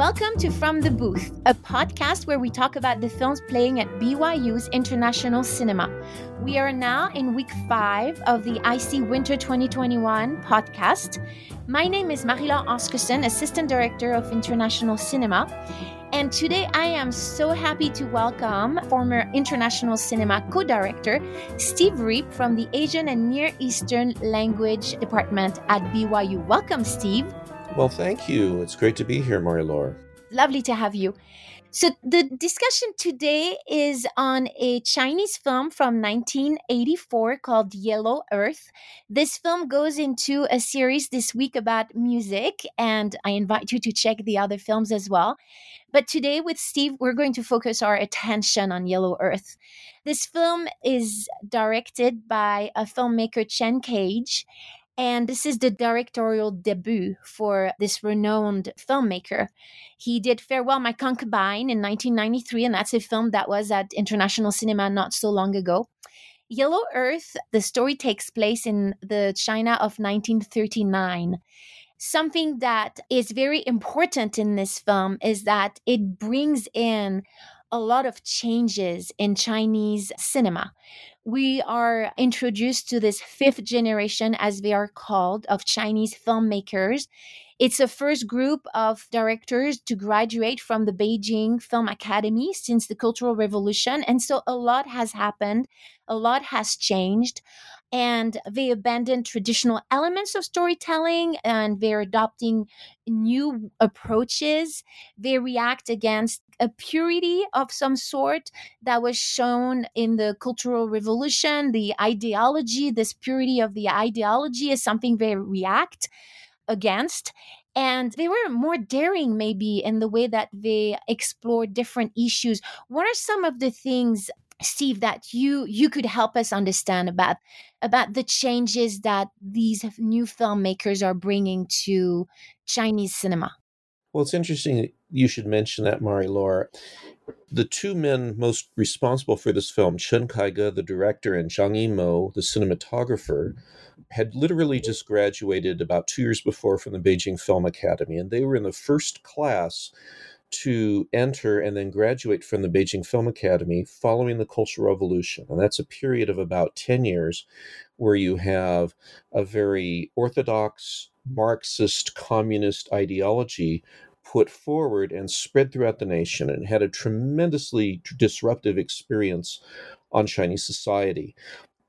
Welcome to From the Booth, a podcast where we talk about the films playing at BYU's International Cinema. We are now in week five of the IC Winter 2021 podcast. My name is Marie-Laure Oscarson, Assistant Director of International Cinema. And today I am so happy to welcome former International Cinema co director Steve Reep from the Asian and Near Eastern Language Department at BYU. Welcome, Steve. Well, thank you. It's great to be here, Marie-Laure. Lovely to have you. So, the discussion today is on a Chinese film from 1984 called Yellow Earth. This film goes into a series this week about music, and I invite you to check the other films as well. But today, with Steve, we're going to focus our attention on Yellow Earth. This film is directed by a filmmaker, Chen Kaige, and this is the directorial debut for this renowned filmmaker. He did Farewell My Concubine in 1993, and that's a film that was at International Cinema not so long ago. Yellow Earth, the story takes place in the China of 1939. Something that is very important in this film is that it brings in a lot of changes in Chinese cinema we are introduced to this fifth generation, as they are called, of Chinese filmmakers. It's the first group of directors to graduate from the Beijing Film Academy since the Cultural Revolution. And so a lot has happened, a lot has changed and they abandon traditional elements of storytelling and they're adopting new approaches. They react against a purity of some sort that was shown in the Cultural Revolution. The ideology, this purity of the ideology, is something they react against and they were more daring maybe in the way that they explore different issues what are some of the things Steve, that you you could help us understand about about the changes that these new filmmakers are bringing to Chinese cinema. Well, it's interesting you should mention that, Marie-Laure. The two men most responsible for this film, Chen Kaige, the director, and Zhang Yimou, the cinematographer, had literally just graduated about two years before from the Beijing Film Academy, and they were in the first class to enter and then graduate from the Beijing Film Academy following the Cultural Revolution. And that's a period of about 10 years where you have a very orthodox Marxist communist ideology put forward and spread throughout the nation and had a tremendously disruptive experience on Chinese society.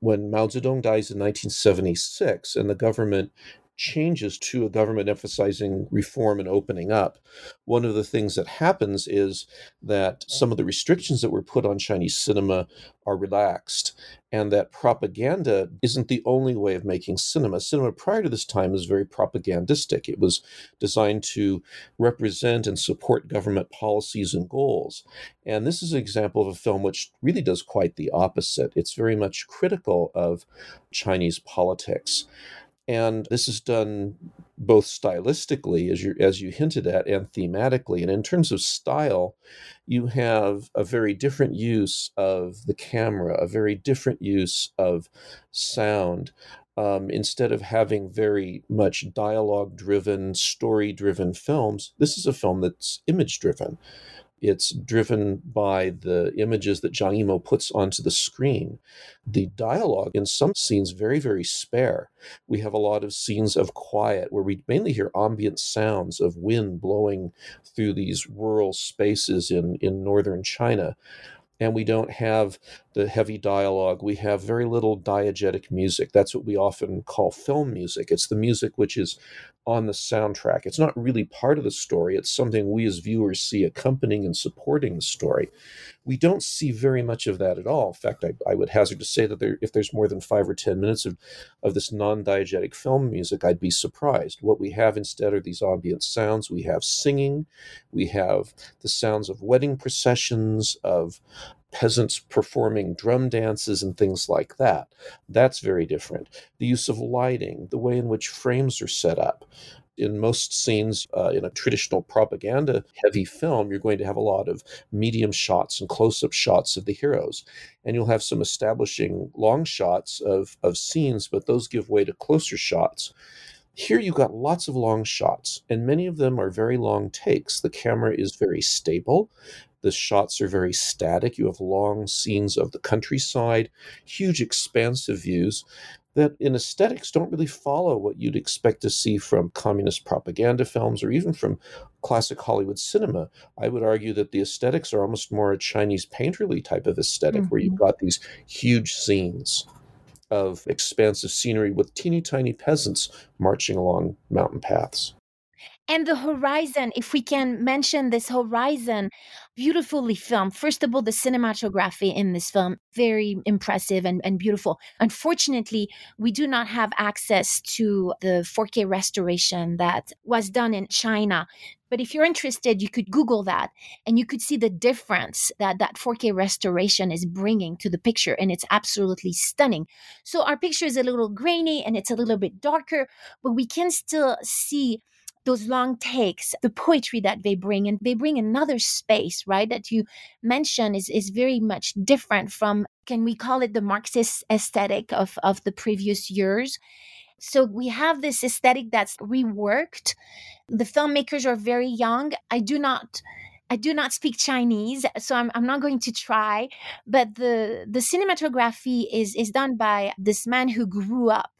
When Mao Zedong dies in 1976 and the government changes to a government emphasizing reform and opening up, one of the things that happens is that some of the restrictions that were put on Chinese cinema are relaxed, and that propaganda isn't the only way of making cinema. Cinema prior to this time was very propagandistic. It was designed to represent and support government policies and goals. And this is an example of a film which really does quite the opposite. It's very much critical of Chinese politics and this is done both stylistically as you as you hinted at and thematically. And in terms of style you have a very different use of the camera a very different use of sound. Um, instead of having very much dialogue driven story driven films this is a film that's image driven it's driven by the images that Zhang Yimou puts onto the screen. The dialogue in some scenes very, very spare. We have a lot of scenes of quiet where we mainly hear ambient sounds of wind blowing through these rural spaces in, in northern China and we don't have the heavy dialogue. We have very little diegetic music. That's what we often call film music. It's the music which is on the soundtrack. It's not really part of the story, it's something we as viewers see accompanying and supporting the story. We don't see very much of that at all. In fact, I, I would hazard to say that there, if there's more than five or 10 minutes of, of this non diegetic film music, I'd be surprised. What we have instead are these ambient sounds. We have singing, we have the sounds of wedding processions, of peasants performing drum dances and things like that. That's very different. The use of lighting, the way in which frames are set up. In most scenes uh, in a traditional propaganda heavy film, you're going to have a lot of medium shots and close up shots of the heroes. And you'll have some establishing long shots of, of scenes, but those give way to closer shots Here you've got lots of long shots, and many of them are very long takes. The camera is very stable. The shots are very static. You have long scenes of the countryside, huge expansive views that in aesthetics don't really follow what you'd expect to see from communist propaganda films or even from classic Hollywood cinema. I would argue that the aesthetics are almost more a Chinese painterly type of esthetic mm-hmm. where you've mm-hmm. got these huge scenes of expansive scenery with teeny tiny peasants marching along mountain paths and the horizon if we can mention this horizon beautifully filmed. First of all the cinematography in this film very impressive and, and beautiful. Unfortunately we do not have access to the 4k restoration that was done in china. But if you're interested you could google that and you could see the difference that that 4k restoration is bringing to the picture and it's absolutely stunning. So our picture is a little grainy and it's a little bit darker but we can still see those long takes, the poetry that they bring, and they bring another space, right? That you mentioned is is very much different from can we call it the Marxist aesthetic of of the previous years? So we have this aesthetic that's reworked. The filmmakers are very young. I do not I do not speak Chinese, so I'm, I'm not going to try. But the the cinematography is is done by this man who grew up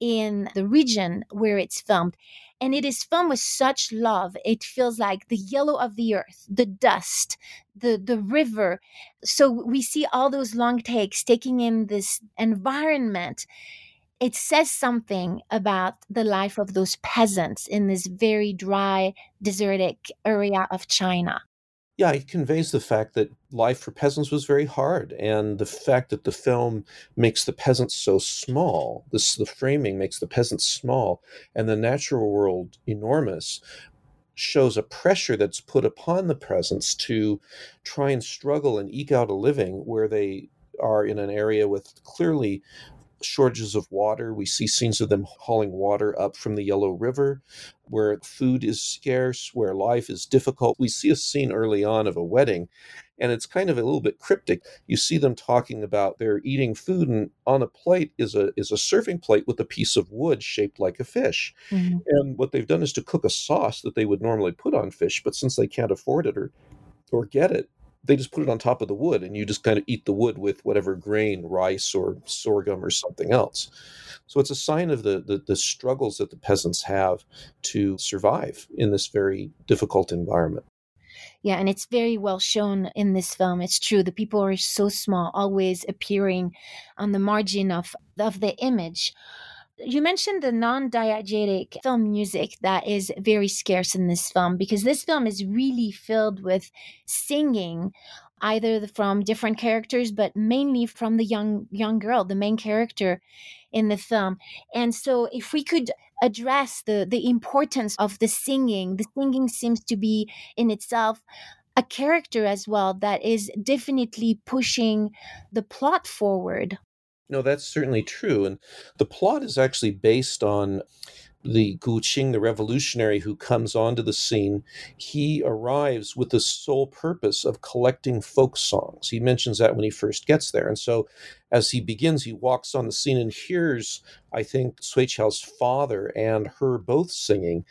in the region where it's filmed and it is filmed with such love. It feels like the yellow of the earth the dust the the river. So we see all those long takes taking in this environment. It says something about the life of those peasants in this very dry desertic area of china yeah, it conveys the fact that life for peasants was very hard, and the fact that the film makes the peasants so small. This the framing makes the peasants small, and the natural world enormous. Shows a pressure that's put upon the peasants to try and struggle and eke out a living where they are in an area with clearly shortages of water. We see scenes of them hauling water up from the Yellow River, where food is scarce, where life is difficult. We see a scene early on of a wedding, and it's kind of a little bit cryptic. You see them talking about they're eating food, and on a plate is a is a serving plate with a piece of wood shaped like a fish. Mm-hmm. And what they've done is to cook a sauce that they would normally put on fish, but since they can't afford it or or get it, they just put it on top of the wood and you just kind of eat the wood with whatever grain rice or sorghum or something else. So it's a sign of the, the, the struggles that the peasants have to survive in this very difficult environment. Yeah and it's very well shown in this film it's true the people are so small always appearing on the margin of of the image you mentioned the non diegetic film music that is very scarce in this film because this film is really filled with singing either from different characters but mainly from the young young girl the main character in the film. And so if we could address the the importance of the singing the singing seems to be in itself a character as well that is definitely pushing the plot forward no, that's certainly true. And the plot is actually based on the Gu Qing, the revolutionary who comes onto the scene. He arrives with the sole purpose of collecting folk songs. He mentions that when he first gets there. And so as he begins, he walks on the scene and hears, I think, Sui father and her both singing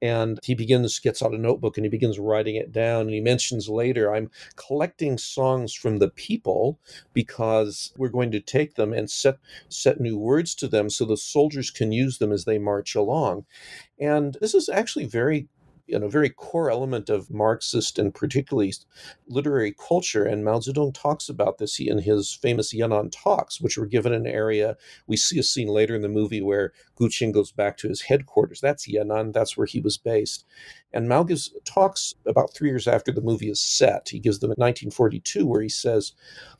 and he begins gets out a notebook and he begins writing it down. And he mentions later i'm collecting songs from the people because we're going to take them and set set new words to them so the soldiers can use them as they march along. And this is actually very you know, very core element of Marxist and particularly literary culture. And Mao Zedong talks about this in his famous Yan'an talks, which were given in an area. We see a scene later in the movie where Gu Qing goes back to his headquarters. That's Yan'an, that's where he was based. And Mao gives talks about three years after the movie is set. He gives them in 1942, where he says,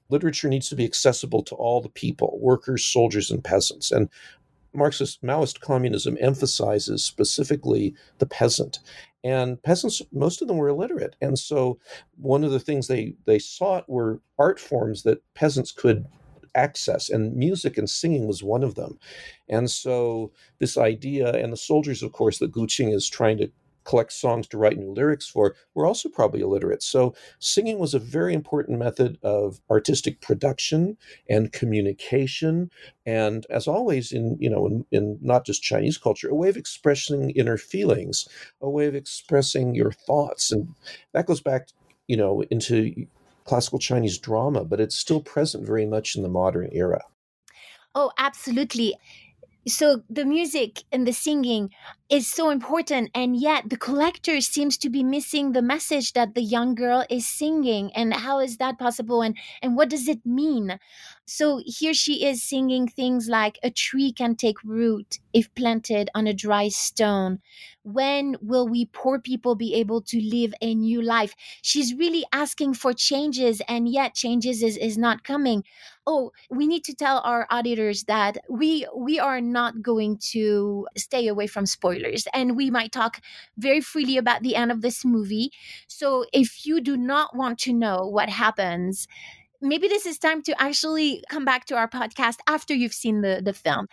literature needs to be accessible to all the people workers, soldiers, and peasants. And Marxist Maoist communism emphasizes specifically the peasant. And peasants most of them were illiterate. And so one of the things they they sought were art forms that peasants could access and music and singing was one of them. And so this idea and the soldiers of course that Gu Qing is trying to collect songs to write new lyrics for were also probably illiterate. So singing was a very important method of artistic production and communication, and as always in you know in, in not just Chinese culture, a way of expressing inner feelings, a way of expressing your thoughts, and that goes back you know into classical Chinese drama, but it's still present very much in the modern era. Oh, absolutely so the music and the singing is so important and yet the collector seems to be missing the message that the young girl is singing and how is that possible and and what does it mean so here she is singing things like a tree can take root if planted on a dry stone. When will we poor people be able to live a new life? She's really asking for changes and yet changes is, is not coming. Oh we need to tell our auditors that we we are not going to stay away from spoilers and we might talk very freely about the end of this movie. So if you do not want to know what happens maybe this is time to actually come back to our podcast after you've seen the the film.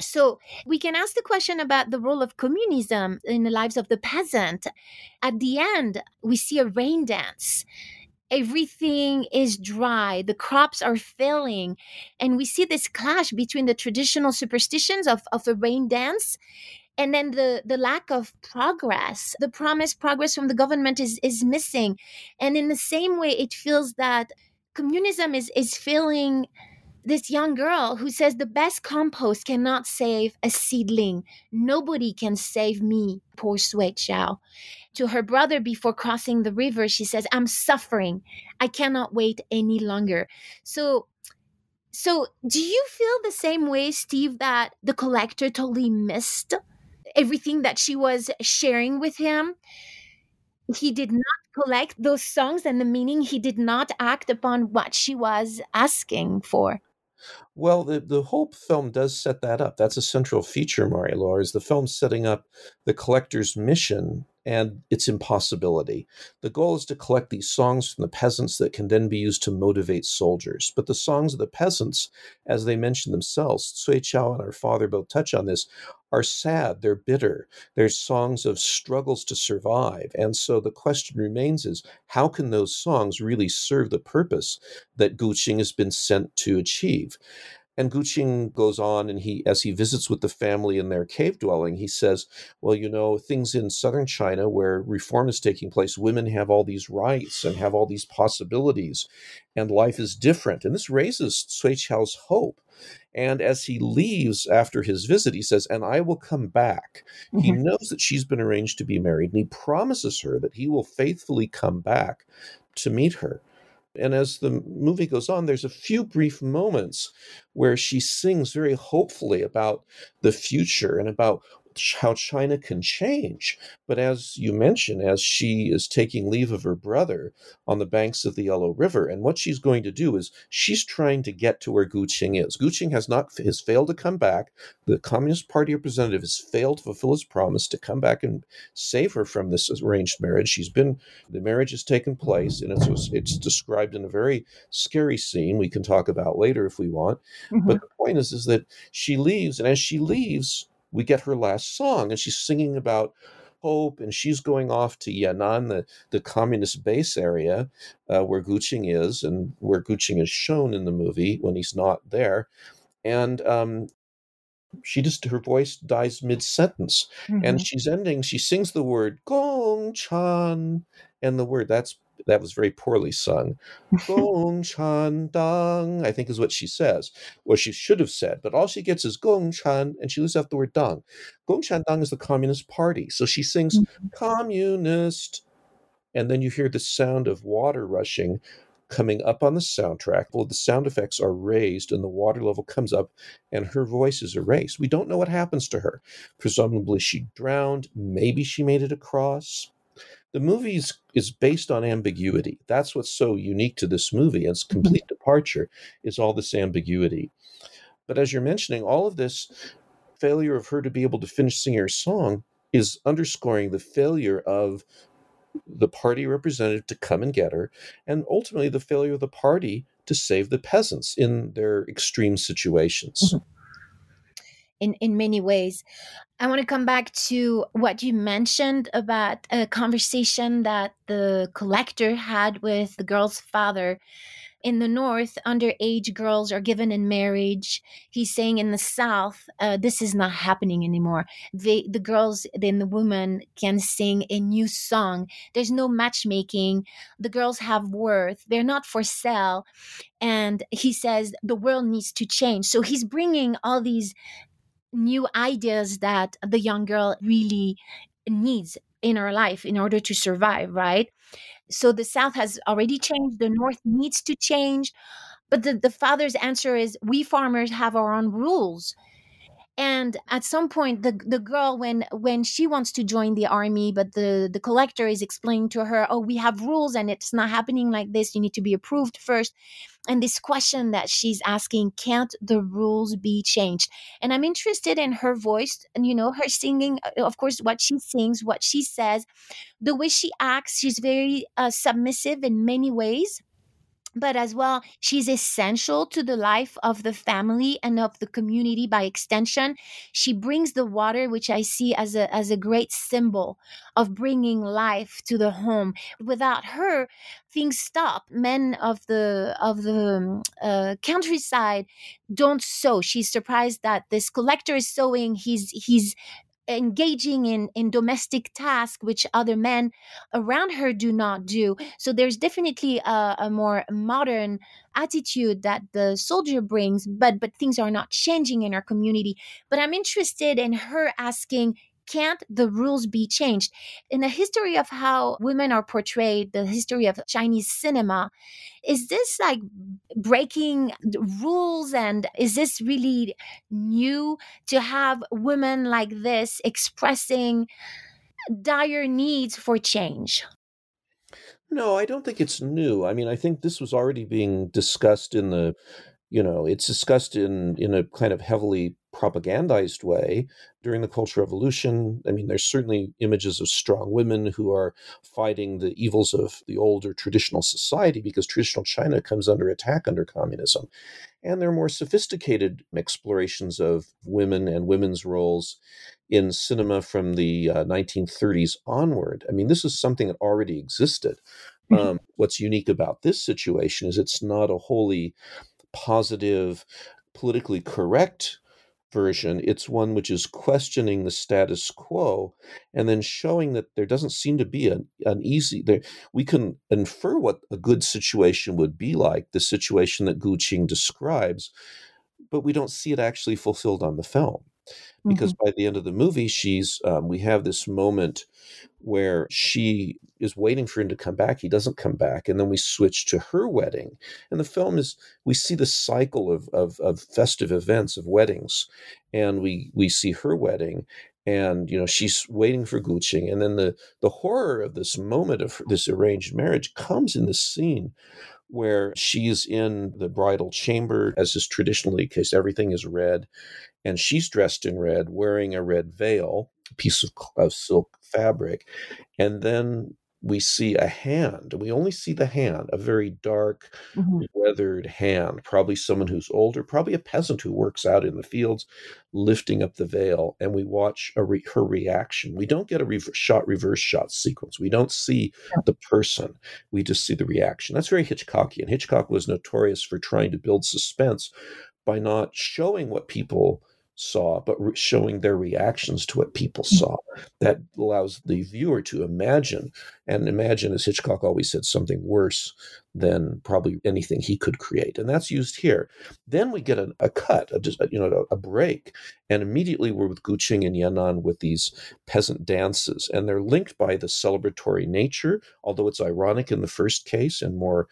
So we can ask the question about the role of communism in the lives of the peasant. At the end, we see a rain dance. Everything is dry, the crops are failing, and we see this clash between the traditional superstitions of, of a rain dance and then the the lack of progress. The promised progress from the government is is missing. And in the same way it feels that communism is is failing this young girl who says the best compost cannot save a seedling. Nobody can save me, poor Sui Qiao. To her brother before crossing the river, she says, I'm suffering. I cannot wait any longer. So so do you feel the same way, Steve, that the collector totally missed everything that she was sharing with him? He did not collect those songs and the meaning he did not act upon what she was asking for. Well, the, the whole film does set that up. That's a central feature, Marie-Laure, is the film setting up the collector's mission and its impossibility. The goal is to collect these songs from the peasants that can then be used to motivate soldiers. But the songs of the peasants, as they mention themselves, Sui Qiao and our father both touch on this, are sad, they're bitter. They're songs of struggles to survive. And so the question remains is how can those songs really serve the purpose that Guqing has been sent to achieve? And Guqing goes on and he, as he visits with the family in their cave dwelling, he says, Well, you know, things in southern China where reform is taking place, women have all these rights and have all these possibilities, and life is different. And this raises Sui Qiao's hope. And as he leaves after his visit, he says, And I will come back. Mm-hmm. He knows that she's been arranged to be married, and he promises her that he will faithfully come back to meet her. And as the movie goes on, there's a few brief moments where she sings very hopefully about the future and about how China can change. But as you mentioned, as she is taking leave of her brother on the banks of the Yellow River, and what she's going to do is she's trying to get to where Guqing is. Guqing has not has failed to come back. The Communist Party representative has failed to fulfill his promise to come back and save her from this arranged marriage. She's been the marriage has taken place, and it's it's described in a very scary scene we can talk about later if we want. Mm-hmm. But the point is, is that she leaves, and as she leaves, we get her last song, and she's singing about hope, and she's going off to Yan'an, the, the communist base area uh, where Guqing is, and where Guqing is shown in the movie when he's not there. And um, she just her voice dies mid sentence, mm-hmm. and she's ending. She sings the word Gong Chan, and the word that's that was very poorly sung. Gong Chan Dang, I think is what she says, or she should have said, but all she gets is Gong Chan, and she leaves out the word Dang. Gong Chan Dang is the Communist Party, so she sings mm-hmm. Communist, and then you hear the sound of water rushing coming up on the soundtrack. Well, the sound effects are raised and the water level comes up and her voice is erased. We don't know what happens to her. Presumably she drowned. Maybe she made it across the movie is, based on ambiguity. That's what's so unique to this movie. Its mm-hmm. complete departure is all this ambiguity. But as you're mentioning, all of this failure of her to be able to finish singing her song is underscoring the failure of the party representative to come and get her, and ultimately the failure of the party to save the peasants in their extreme situations. Mm-hmm. In, in many ways. I want to come back to what you mentioned about a conversation that the collector had with the girl's father. In the North, underage girls are given in marriage. He's saying in the South, uh, this is not happening anymore. They, the girls, then the women can sing a new song. There's no matchmaking. The girls have worth. They're not for sale. And he says the world needs to change. So he's bringing all these new ideas that the young girl really needs in her life in order to survive, right? So the South has already changed, the North needs to change. But the, the father's answer is we farmers have our own rules and at some point the the girl when when she wants to join the army but the the collector is explaining to her oh we have rules and it's not happening like this. You need to be approved first. And this question that she's asking can't the rules be changed? And i'm interested in her voice and you know her singing uh, of course what she sings what she says. The way she acts she's very uh, submissive in many ways but as well she's essential to the life of the family and of the community by extension. She brings the water which i see as a as a great symbol of bringing life to the home. Without her things stop. Men of the of the uh, countryside don't sow she's surprised that this collector is sowing he's he's engaging in in domestic tasks which other men around her do not do. So there's definitely a, a, more modern attitude that the soldier brings but but things are not changing in our community. But i'm interested in her asking can't the rules be changed? In the history of how women are portrayed, the history of Chinese cinema, is this like breaking rules and is this really new to have women like this expressing dire needs for change? No, I don't think it's new. I mean, I think this was already being discussed in the you know it's discussed in in a kind of heavily propagandized way during the cultural revolution. I mean there's certainly images of strong women who are fighting the evils of the older traditional society because traditional china comes under attack under communism. And there are more sophisticated explorations of women and women's roles in cinema from the uh, 1930s onward. I mean this is something that already existed. Mm-hmm. um, what's unique about this situation is it's not a wholly positive, politically correct version. It's one which is questioning the status quo and then showing that there doesn't seem to be an, an easy there. We can infer what a good situation would be like, the situation that Gu Qing describes, but we don't see it actually fulfilled on the film because mm-hmm. by the end of the movie she's um, we have this moment where she is waiting for him to come back he doesn't come back and then we switch to her wedding and the film is we see the cycle of, of, of festive events of weddings and we we see her wedding and you know she's waiting for Gu and then the the horror of this moment of this arranged marriage comes in the scene where she's in the bridal chamber, as is traditionally the case, everything is red, and she's dressed in red, wearing a red veil, a piece of, of silk fabric, and then we see a hand. We only see the hand, a very dark, mm-hmm. weathered hand, probably someone who's older, probably a peasant who works out in the fields, lifting up the veil. And we watch re- her reaction. We don't get a re- shot, reverse shot sequence. We don't see yeah. the person. We just see the reaction. That's very Hitchcockian. Hitchcock was notorious for trying to build suspense by not showing what people saw, but re- showing their reactions to what people mm. saw. That allows the viewer to imagine, and imagine, as Hitchcock always said, something worse than probably anything he could create, and that's used here. Then we get a, a cut, a, you know, a, a, break, and immediately we're with Gu Qing and Yan'an with these peasant dances, and they're linked by the celebratory nature, although it's ironic in the first case and more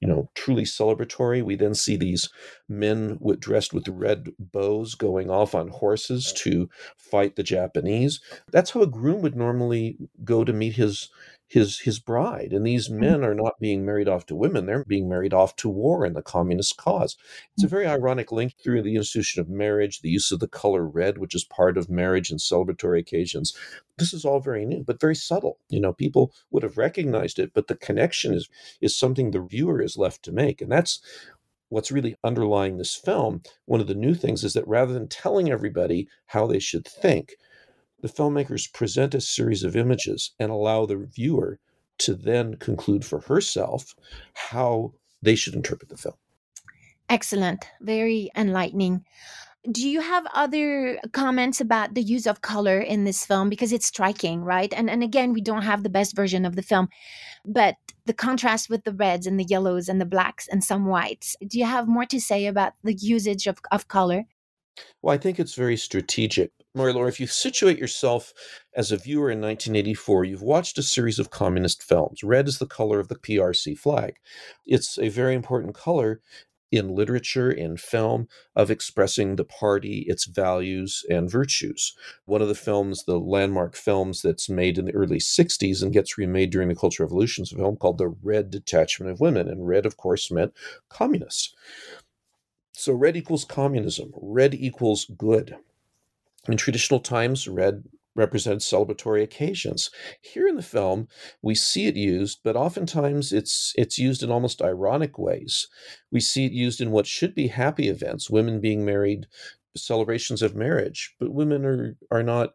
you know, truly celebratory. We then see these men with, dressed with red bows going off on horses to fight the Japanese. That's how a groom would normally go to meet his his his bride and these mm-hmm. men are not being married off to women they're being married off to war and the communist cause it's a mm. very ironic link through the institution of marriage the use of the color red which is part of marriage and celebratory occasions this is all very new but very subtle you know people would have recognized it but the connection is is something the viewer is left to make and that's what's really underlying this film, one of the new things is that rather than telling everybody how they should think, the filmmakers present a series of images and allow the viewer to then conclude for herself how they should interpret the film. Excellent. Very enlightening. Do you have other comments about the use of color in this film? Because it's striking, right? And and again, we don't have the best version of the film, but the contrast with the reds and the yellows and the blacks and some whites. Do you have more to say about the usage of, of color? Well, I think it's very strategic. Marie-Laure, if you situate yourself as a viewer in 1984, you've watched a series of communist films. Red is the color of the PRC flag. It's a very important color in literature, in film, of expressing the party, its values, and virtues. One of the films, the landmark films that's made in the early 60s and gets remade during the Cultural Revolution, is a film called The Red Detachment of Women. And red, of course, meant communist. So red equals communism, red equals good. In traditional times, red represents celebratory occasions. Here in the film, we see it used, but oftentimes it's it's used in almost ironic ways. We see it used in what should be happy events, women being married, celebrations of marriage, but women are are not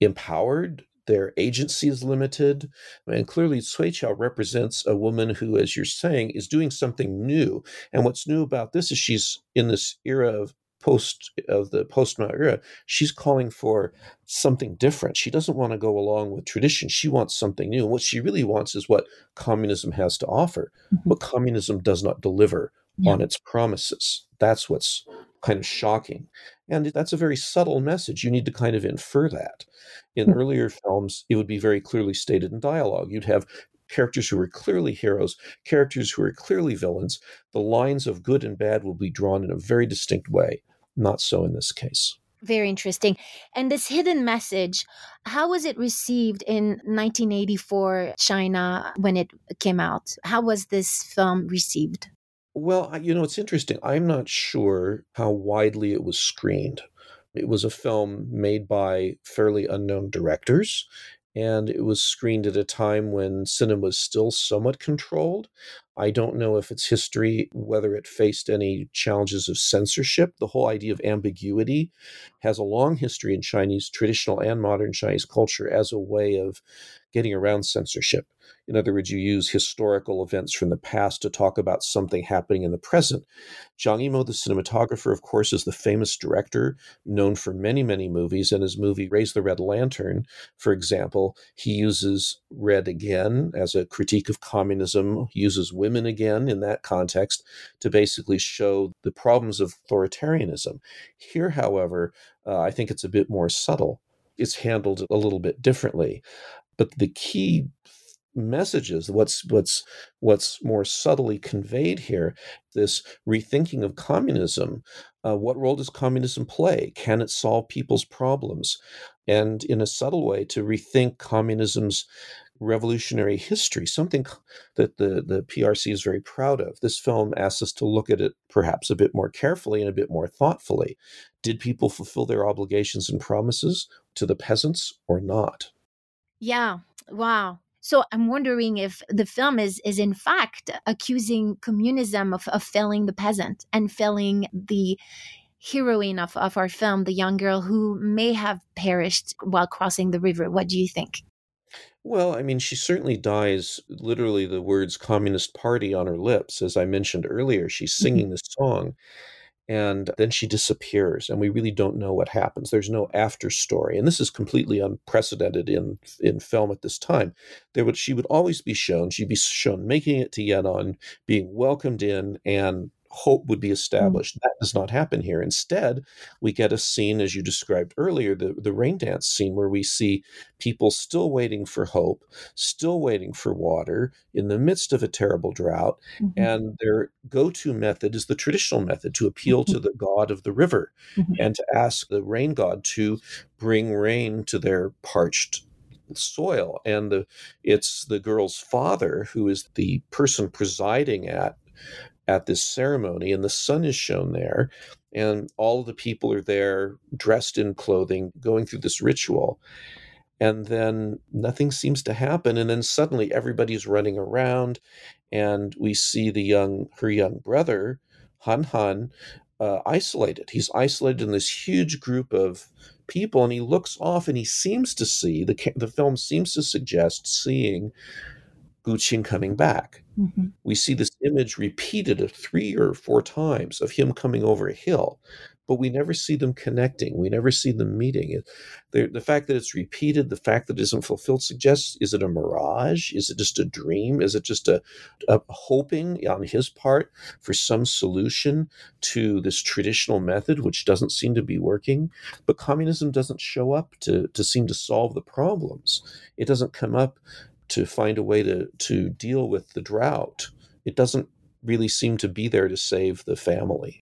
empowered their agency is limited. And clearly, Tsui Chao represents a woman who, as you're saying, is doing something new. And what's new about this is she's in this era of post of the post Mao era, she's calling for something different. She doesn't want to go along with tradition. She wants something new. And what she really wants is what communism has to offer. Mm-hmm. But communism does not deliver yeah. on its promises. That's what's kind of shocking. And that's a very subtle message. You need to kind of infer that. In mm-hmm. earlier films, it would be very clearly stated in dialogue. You'd have characters who are clearly heroes, characters who are clearly villains. The lines of good and bad will be drawn in a very distinct way. Not so in this case. Very interesting. And this hidden message, how was it received in 1984 China when it came out? How was this film received? Well, you know, it's interesting. I'm not sure how widely it was screened. It was a film made by fairly unknown directors, and it was screened at a time when cinema was still somewhat controlled. I don't know if its history, whether it faced any challenges of censorship. The whole idea of ambiguity has a long history in Chinese, traditional and modern Chinese culture as a way of getting around censorship. In other words, you use historical events from the past to talk about something happening in the present. Zhang Yimou, the cinematographer, of course, is the famous director known for many, many movies. And his movie Raise the Red Lantern, for example, he uses red again as a critique of communism, he uses women again in that context to basically show the problems of authoritarianism. Here, however, uh, I think it's a bit more subtle. It's handled a little bit differently. But the key messages what's what's what's more subtly conveyed here this rethinking of communism uh, what role does communism play? Can it solve people's problems? And in a subtle way to rethink communism's revolutionary history something that the the PRC is very proud of. This film asks us to look at it perhaps a bit more carefully and a bit more thoughtfully. Did people fulfill their obligations and promises to the peasants or not yeah wow so I'm wondering if the film is is in fact accusing communism of, of failing the peasant and failing the heroine of, of our film, the young girl who may have perished while crossing the river. What do you think? Well, I mean, she certainly dies literally the words Communist Party on her lips. As I mentioned earlier, she's mm-hmm. singing this song and then she disappears and we really don't know what happens. There's no after story and this is completely unprecedented in in film at this time. There would she would always be shown she'd be shown making it to Yan'an being welcomed in and hope would be mm. established. That does not happen here. Instead, we get a scene, as you described earlier, the, the rain dance scene, where we see people still waiting for hope, still waiting for water in the midst of a terrible drought. Mm-hmm. And their go to method is the traditional method to appeal mm-hmm. to the god of the river mm-hmm. and to ask the rain god to bring rain to their parched soil and the it's the girl's father who is the person presiding at at this ceremony, and the sun is shown there, and all the people are there dressed in clothing, going through this ritual. And then nothing seems to happen, and then suddenly everybody's running around, and we see the young her young brother Han Han uh, isolated. He's isolated in this huge group of people, and he looks off and he seems to see the the film seems to suggest seeing Gu Qing coming back. Mm-hmm. We see this image repeated three or four times of him coming over a hill but we never see them connecting. We never see them meeting. The, the fact that it's repeated, the fact that it isn't fulfilled suggests is it a mirage? Is it just a dream? Is it just a, a hoping on his part for some solution to this traditional method, which doesn't seem to be working? But communism doesn't show up to, to seem to solve the problems. It doesn't come up to find a way to, to deal with the drought. It doesn't really seem to be there to save the family.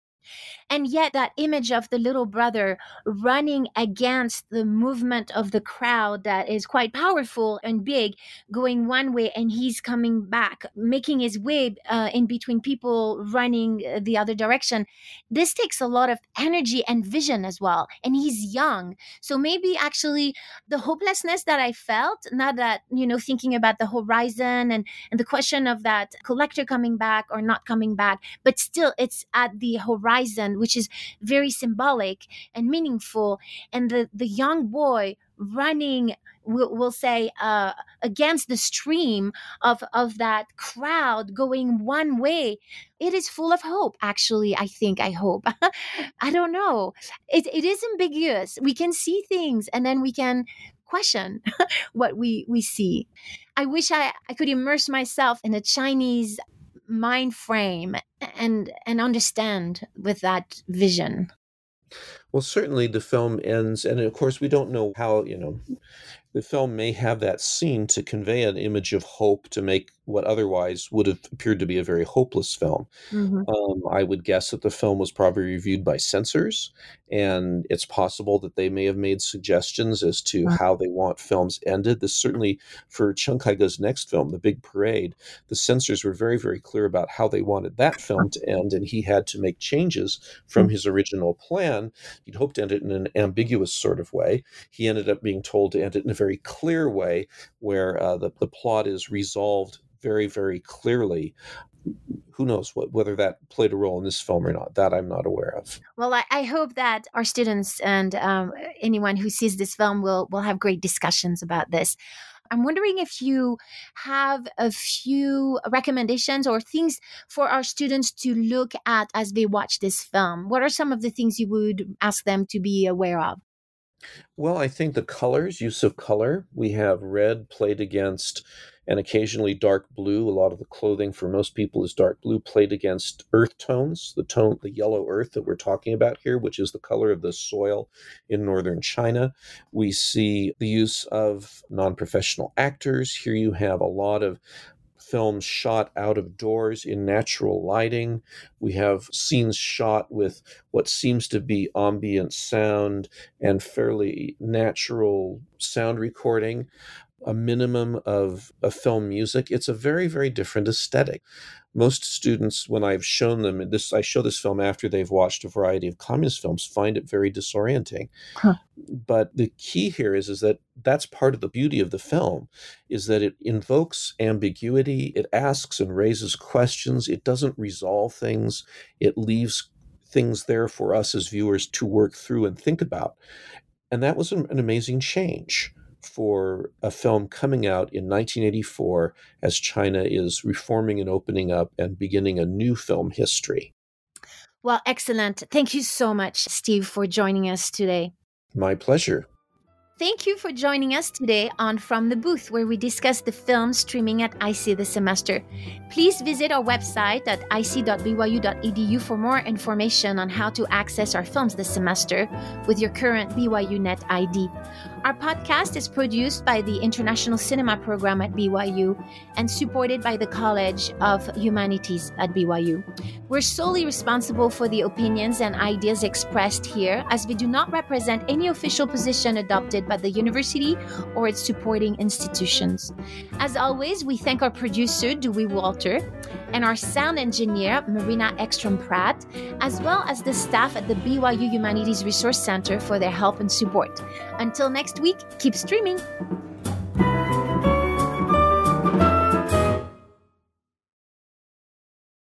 And yet, that image of the little brother running against the movement of the crowd that is quite powerful and big, going one way, and he's coming back, making his way uh, in between people running uh, the other direction. This takes a lot of energy and vision as well. And he's young. So maybe actually the hopelessness that I felt, not that, you know, thinking about the horizon and, and the question of that collector coming back or not coming back, but still it's at the horizon which is very symbolic and meaningful. And the, the young boy running we'll, we'll say uh, against the stream of of that crowd going one way. It is full of hope actually i think i hope. I don't know. It, it is ambiguous. We can see things and then we can question what we we see. I wish i i could immerse myself in a chinese mind frame and and understand with that vision. Well certainly the film ends and of course we don't know how you know the film may have that scene to convey an image of hope to make what otherwise would have appeared to be a very hopeless film. Mm-hmm. Um, I would guess that the film was probably reviewed by censors, and it's possible that they may have made suggestions as to how they want films ended. This certainly, for Chen Kaige next film, The Big Parade, the censors were very, very clear about how they wanted that film to end, and he had to make changes from mm-hmm. his original plan. He'd hoped to end it in an ambiguous sort of way. He ended up being told to end it in a very clear way, where uh, the, the plot is resolved very, very clearly. Who knows what, whether that played a role in this film or not? That I'm not aware of. Well, I, I hope that our students and um, anyone who sees this film will will have great discussions about this. I'm wondering if you have a few recommendations or things for our students to look at as they watch this film. What are some of the things you would ask them to be aware of? Well, I think the colors, use of color. We have red played against and occasionally dark blue. A lot of the clothing for most people is dark blue, played against earth tones, the tone, the yellow earth that we're talking about here, which is the color of the soil in northern China. We see the use of non professional actors. Here you have a lot of films shot out of doors in natural lighting. We have scenes shot with what seems to be ambient sound and fairly natural sound recording a minimum of, a film music. It's a very, very different aesthetic. Most students, when I've shown them this, I show this film after they've watched a variety of communist films, find it very disorienting. Huh. But the key here is, is that that's part of the beauty of the film, is that it invokes ambiguity, it asks and raises questions, it doesn't resolve things, it leaves things there for us as viewers to work through and think about. And that was an, an amazing change for a film coming out in 1984 as China is reforming and opening up and beginning a new film history. Well, excellent. Thank you so much, Steve, for joining us today. My pleasure. Thank you for joining us today on From the Booth, where we discuss the film streaming at IC this semester. Please visit our website at ic.byu.edu for more information on how to access our films this semester with your current BYU Net ID. Our podcast is produced by the International Cinema Program at BYU and supported by the College of Humanities at BYU. We're solely responsible for the opinions and ideas expressed here, as we do not represent any official position adopted by the university or its supporting institutions. As always, we thank our producer, Dewey Walter, and our sound engineer, Marina Ekstrom Pratt, as well as the staff at the BYU Humanities Resource Center for their help and support. Until next week, keep streaming.